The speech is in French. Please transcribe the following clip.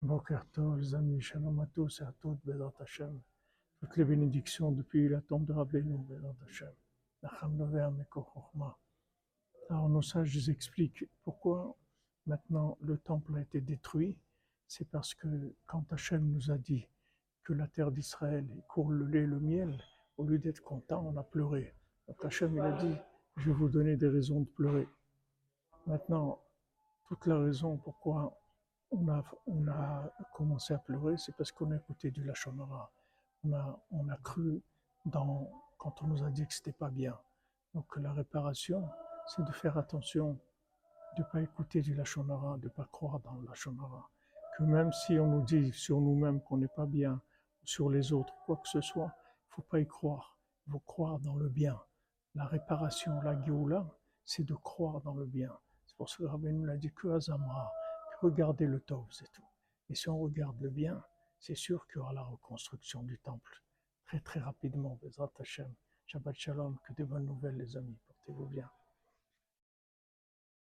Boker Tov, les amis, shalom à tous et à toutes, Bezat Hashem. Toutes les bénédictions depuis la tombe de Rabbeinu, Bezat Hashem. Nacham Nover Mekor Chochma. Alors nos sages expliquent pourquoi maintenant le temple a été détruit. C'est parce que quand Hachem nous a dit que la terre d'Israël court le lait et le miel, au lieu d'être content, on a pleuré. Donc Hachem il a dit, je vais vous donner des raisons de pleurer. Maintenant, toute la raison pourquoi on a, on a commencé à pleurer, c'est parce qu'on a écouté du Lachonara. On a, on a cru dans, quand on nous a dit que c'était pas bien. Donc la réparation, c'est de faire attention, de pas écouter du Lachonara, de pas croire dans le Lachonara. Que même si on nous dit sur nous-mêmes qu'on n'est pas bien, sur les autres, quoi que ce soit, il faut pas y croire. Il faut croire dans le bien. La réparation, la Géoula, c'est de croire dans le bien. C'est pour ça que Rabbi nous l'a dit que Azamra, que regardez le Tov, c'est tout. Et si on regarde le bien, c'est sûr qu'il y aura la reconstruction du temple. Très très rapidement, Bezrat Hashem. Shabbat Shalom, que des bonnes nouvelles les amis, portez-vous bien.